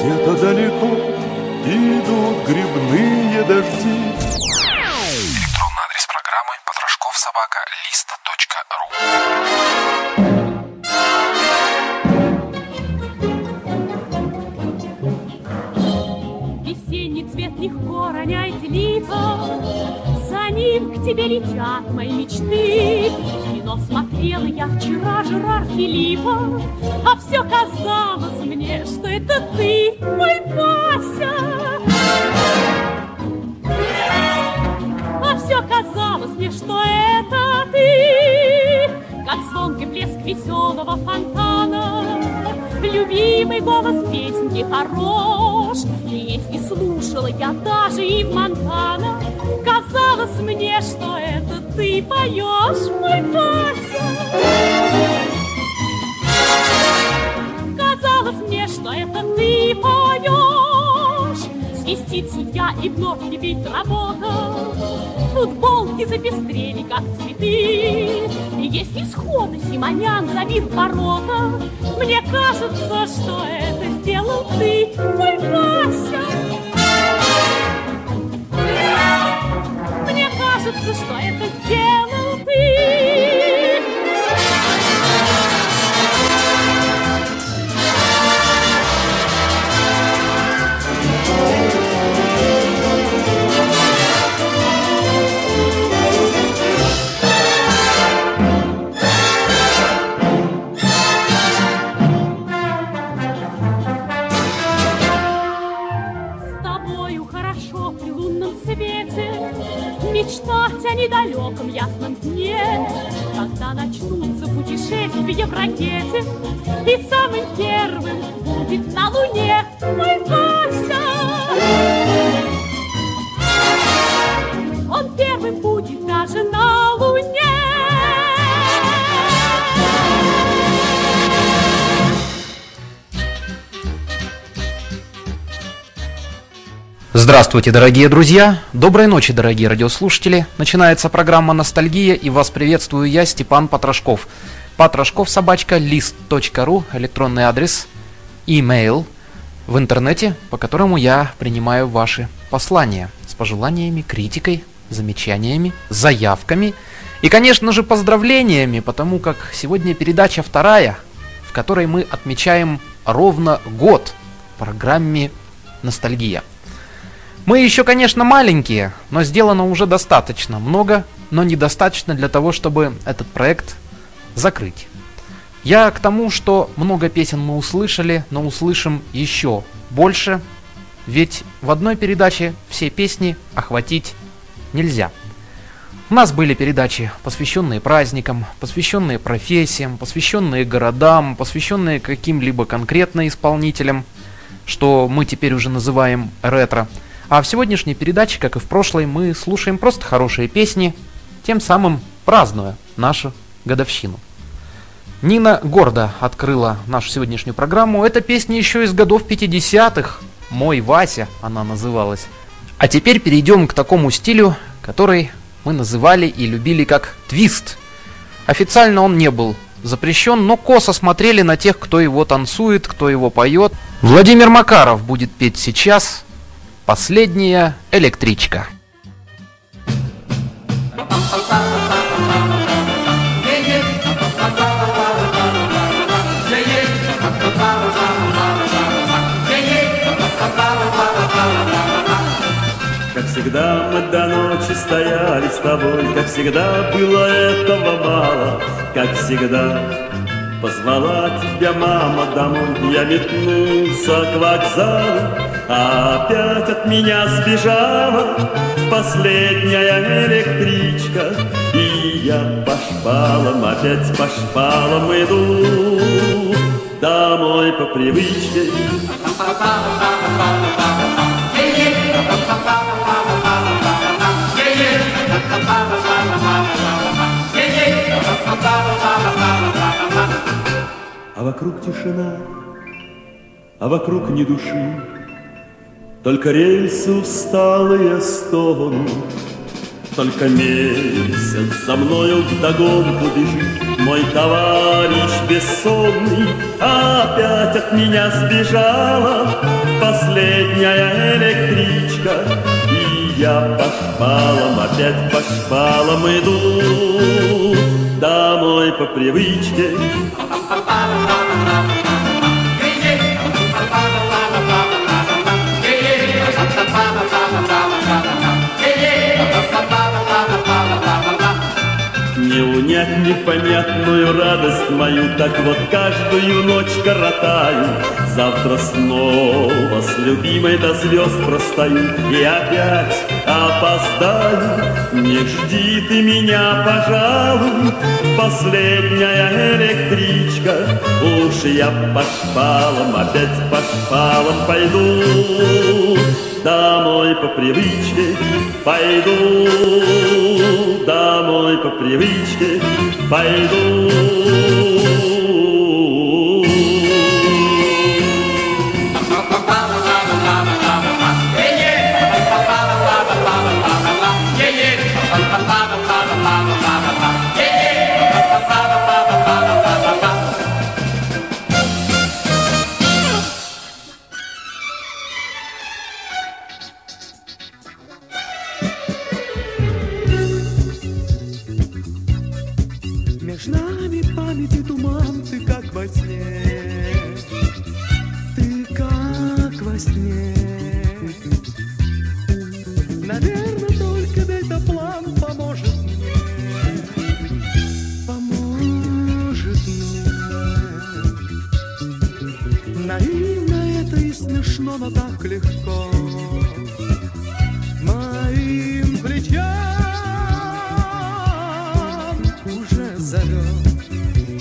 где-то далеко идут грибные дожди. Электронный адрес программы потрошковсобака.листа.ру Весенний цвет легко роняет липа, За ним к тебе летят мои мечты. В кино смотрела я вчера Жерар Филиппа, А все казалось мне, что это ты, мой Вася. А все казалось мне, что это ты, Как звонкий блеск веселого фонтана, Любимый голос песенки хорош, если слушала я даже и Монтана, Казалось мне, что это ты поешь, мой Вася. Ты поешь. Свистит судья и вновь кипит работа. Футболки запестрели, как цветы. И если сходу Симонян забил ворота, Мне кажется, что это сделал ты, мой Вася. Мне кажется, что это сделал ты. Здравствуйте, дорогие друзья! Доброй ночи, дорогие радиослушатели! Начинается программа «Ностальгия» и вас приветствую я, Степан Потрошков. Потрошков собачка лист.ру, электронный адрес, имейл в интернете, по которому я принимаю ваши послания с пожеланиями, критикой, замечаниями, заявками и, конечно же, поздравлениями, потому как сегодня передача вторая, в которой мы отмечаем ровно год программе «Ностальгия». Мы еще, конечно, маленькие, но сделано уже достаточно много, но недостаточно для того, чтобы этот проект закрыть. Я к тому, что много песен мы услышали, но услышим еще больше, ведь в одной передаче все песни охватить нельзя. У нас были передачи, посвященные праздникам, посвященные профессиям, посвященные городам, посвященные каким-либо конкретно исполнителям, что мы теперь уже называем ретро. А в сегодняшней передаче, как и в прошлой, мы слушаем просто хорошие песни, тем самым празднуя нашу годовщину. Нина гордо открыла нашу сегодняшнюю программу. Эта песня еще из годов 50-х. «Мой Вася» она называлась. А теперь перейдем к такому стилю, который мы называли и любили как твист. Официально он не был запрещен, но косо смотрели на тех, кто его танцует, кто его поет. Владимир Макаров будет петь сейчас «Последняя электричка». Как всегда мы до ночи стояли с тобой, Как всегда было этого мало, Как всегда позвала тебя мама домой, Я метнулся к вокзалу, а опять от меня сбежала Последняя электричка, И я по шпалам, опять по шпалам иду. домой по привычке. А вокруг тишина, а вокруг ни души, Только рельсы усталые стонут, Только месяц за мною вдогонку бежит. Мой товарищ бессонный, Опять от меня сбежала. Последняя электричка, И я по шпалам, опять по шпалам иду. Домой по привычке. Не унять непонятную радость мою, Так вот каждую ночь коротаю. Завтра снова с любимой до звезд простою И опять опоздаю. Не жди ты меня, пожалуй, Последняя электричка. Уж я по шпалам, опять по шпалам пойду. Домой по привычке пойду, домой по привычке пойду.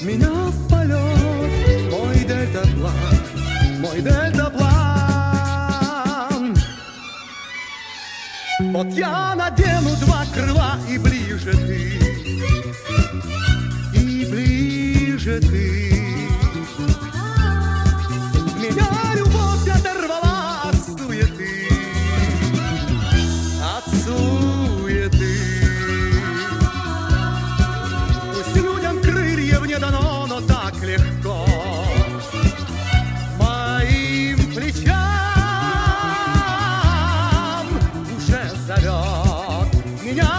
Меня в полет мой дельтаплан, мой дельтаплан. Вот я надену два крыла и ближе ты, и ближе ты. Guignol.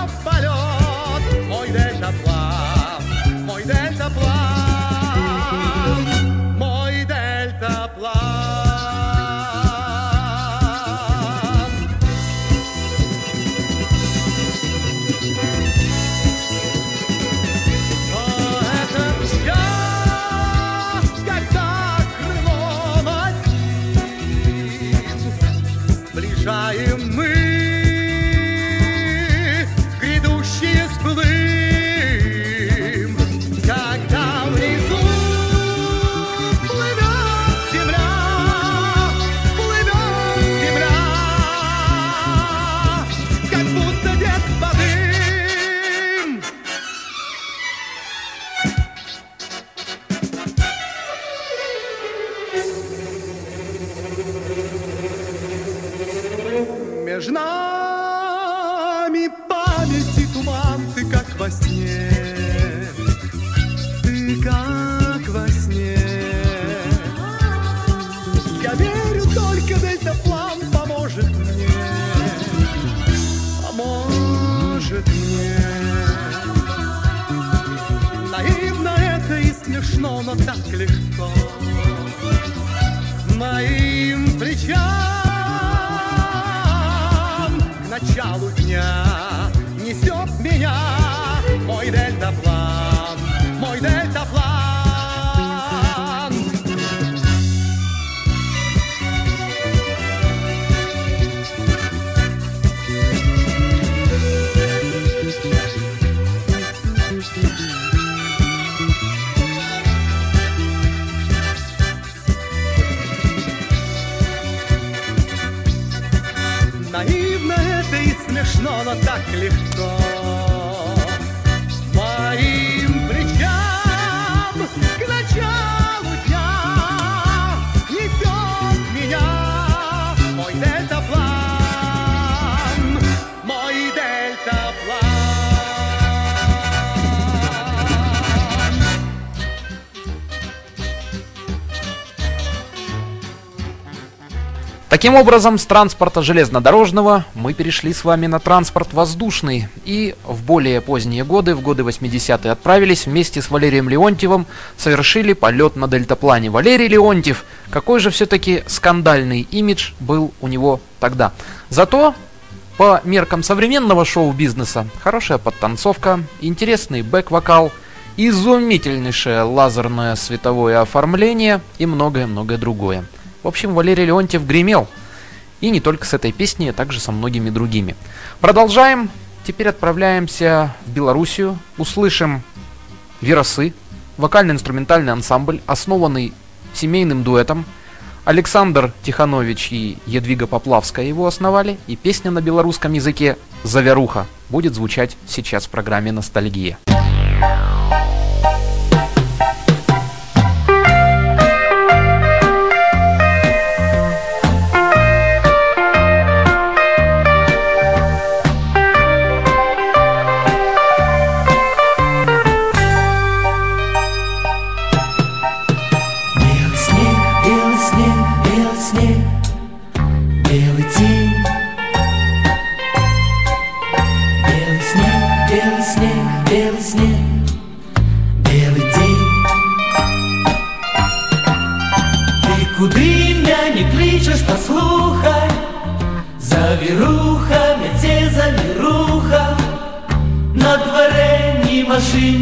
Так легко моим плечам к началу дня несет меня мой дельтаплан, Таким образом, с транспорта железнодорожного мы перешли с вами на транспорт воздушный и в более поздние годы, в годы 80-е, отправились вместе с Валерием Леонтьевым, совершили полет на дельтаплане. Валерий Леонтьев, какой же все-таки скандальный имидж был у него тогда. Зато по меркам современного шоу-бизнеса хорошая подтанцовка, интересный бэк-вокал, изумительнейшее лазерное световое оформление и многое-многое другое. В общем, Валерий Леонтьев гремел. И не только с этой песней, а также со многими другими. Продолжаем. Теперь отправляемся в Белоруссию. Услышим Веросы, вокально-инструментальный ансамбль, основанный семейным дуэтом. Александр Тиханович и Едвига Поплавская его основали, и песня на белорусском языке «Заверуха» будет звучать сейчас в программе «Ностальгия».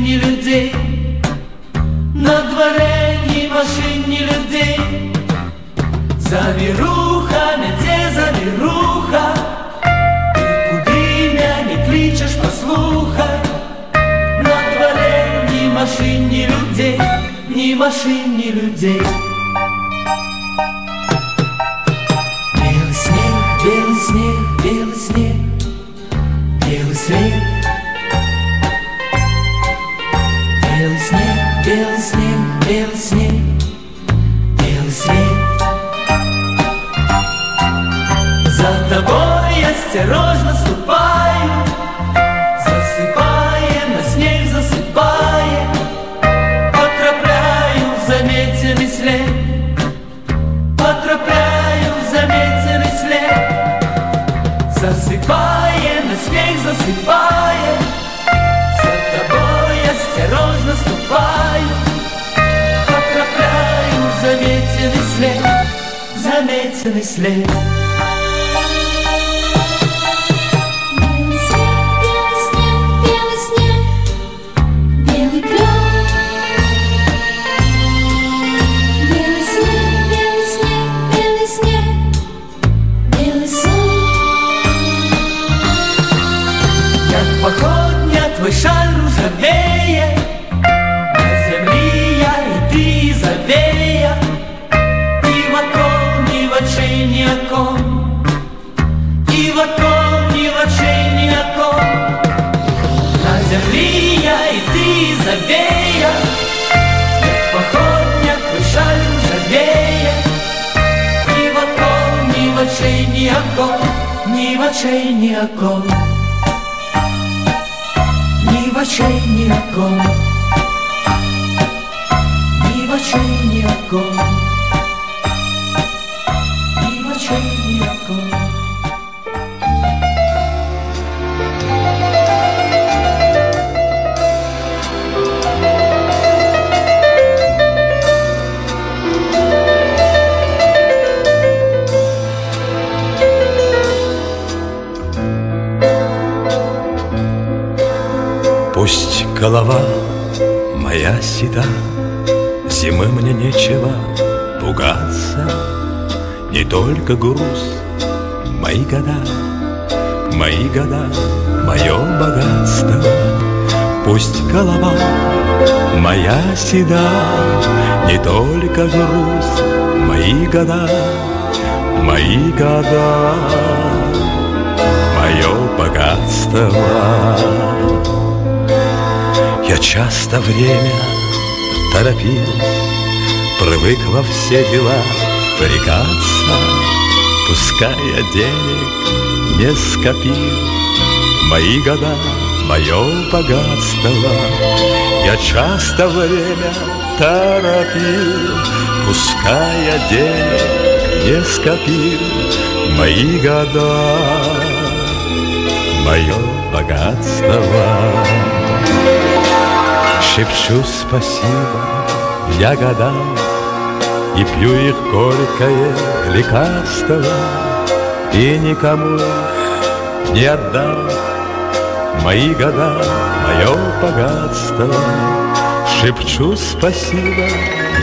Ни людей. На дворе ни машин, ни людей Завируха, мяце завируха Ты куды меня не кличешь, послухай На дворе ни машин, ни людей Ни машин, ни людей. Белый снег, белый снег, белый снег. Белый свет осторожно ступаю, засыпая на снег, засыпая, потрапляю в заметенный след, потрапляю в заметенный след, засыпая на снег, засыпая. За тобой осторожно ступаю, Потрапляю в заметенный след, заметенный след. Только груз, мои года, Мои года, мое богатство. Пусть голова моя седа, Не только груз, мои года, Мои года, мое богатство. Я часто время торопил, Привык во все дела впрягаться, Пускай я денег не скопил, Мои года, мое богатство. Я часто время торопил, Пускай я денег не скопил, Мои года, мое богатство. Шепчу спасибо я годам И пью их горькое лекарство И никому не отдам. Мои года, мое богатство Шепчу спасибо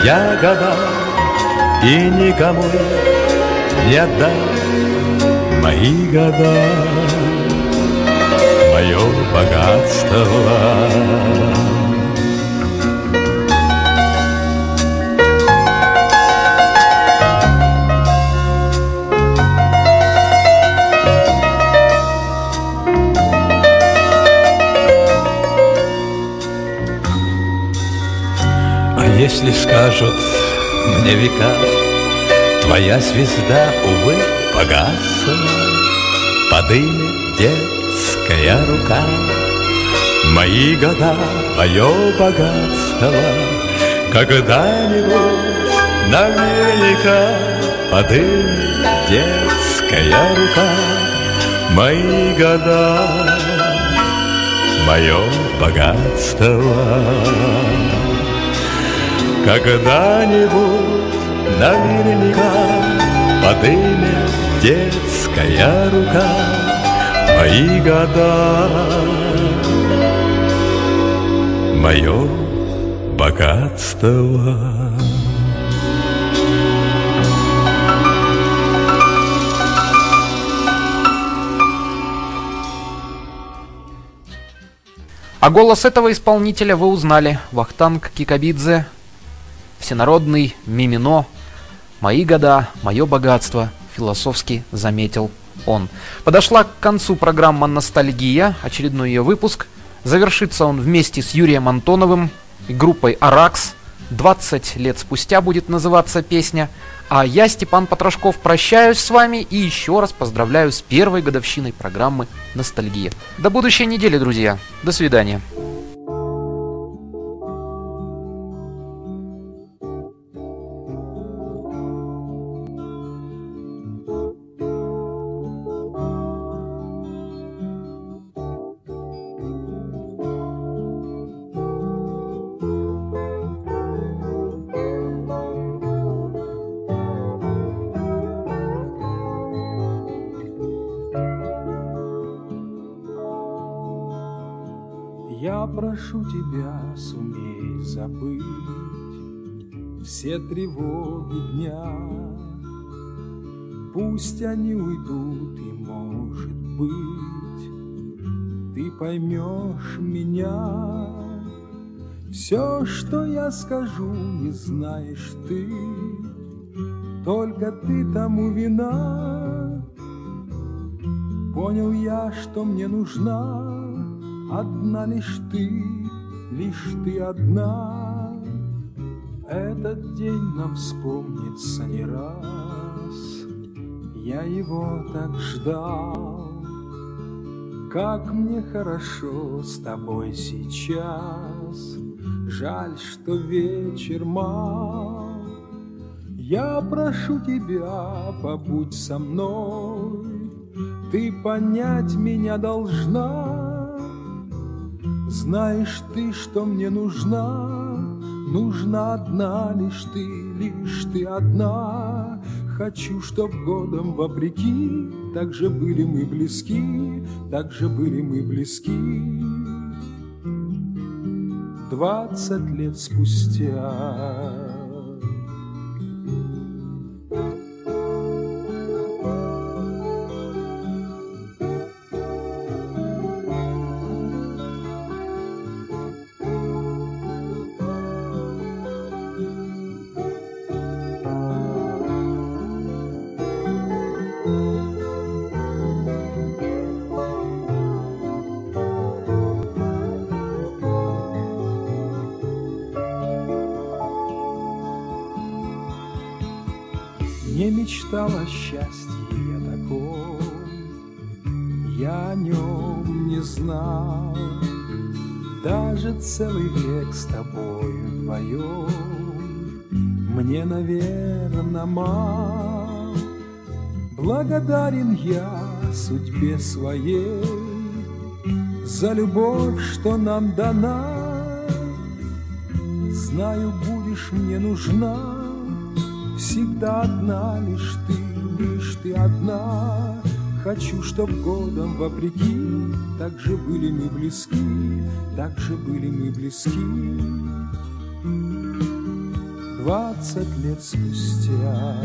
я годам И никому не отдам. Мои года, мое богатство скажут мне века, Твоя звезда, увы, погасла, Подымет детская рука, Мои года, мое богатство, Когда-нибудь наверняка Подымет детская рука, Мои года, мое богатство. Когда-нибудь наверняка подымет детская рука Мои года, мое богатство. А голос этого исполнителя вы узнали. Вахтанг Кикабидзе, всенародный Мимино. Мои года, мое богатство, философски заметил он. Подошла к концу программа «Ностальгия», очередной ее выпуск. Завершится он вместе с Юрием Антоновым и группой «Аракс». 20 лет спустя будет называться песня. А я, Степан Потрошков, прощаюсь с вами и еще раз поздравляю с первой годовщиной программы «Ностальгия». До будущей недели, друзья. До свидания. Прошу тебя, сумей забыть все тревоги дня. Пусть они уйдут, и, может быть, ты поймешь меня. Все, что я скажу, не знаешь ты, только ты тому вина. Понял я, что мне нужна Одна лишь ты, лишь ты одна. Этот день нам вспомнится не раз. Я его так ждал. Как мне хорошо с тобой сейчас. Жаль, что вечер мал. Я прошу тебя, побудь со мной. Ты понять меня должна. Знаешь ты, что мне нужна, Нужна одна лишь ты, лишь ты одна. Хочу, чтоб годом вопреки, Так же были мы близки, так же были мы близки. Двадцать лет спустя. Мечтал о счастье я таком, Я о нем не знал. Даже целый век с тобою вдвоем Мне, наверно, мал. Благодарен я судьбе своей За любовь, что нам дана. Знаю, будешь мне нужна Всегда одна лишь ты, лишь ты одна. Хочу, чтоб годом вопреки Так же были мы близки, так же были мы близки. Двадцать лет спустя